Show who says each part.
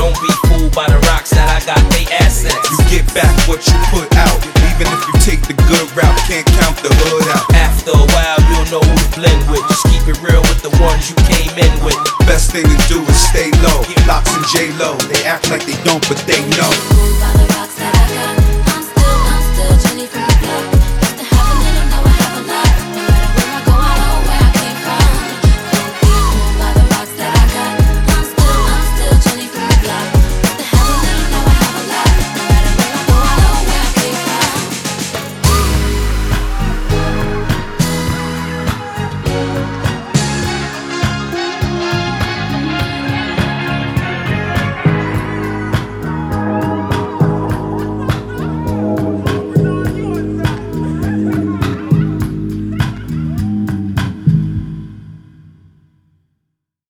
Speaker 1: Don't be fooled by the rocks that I got.
Speaker 2: They assets.
Speaker 3: You get back what you put out. Even if you take the good route, can't count the hood out.
Speaker 2: After a while, you'll know who to blend with. Just keep it real with the ones you came in with.
Speaker 3: Best thing to do is stay low. LOX and J Lo, they act like they don't, but they know.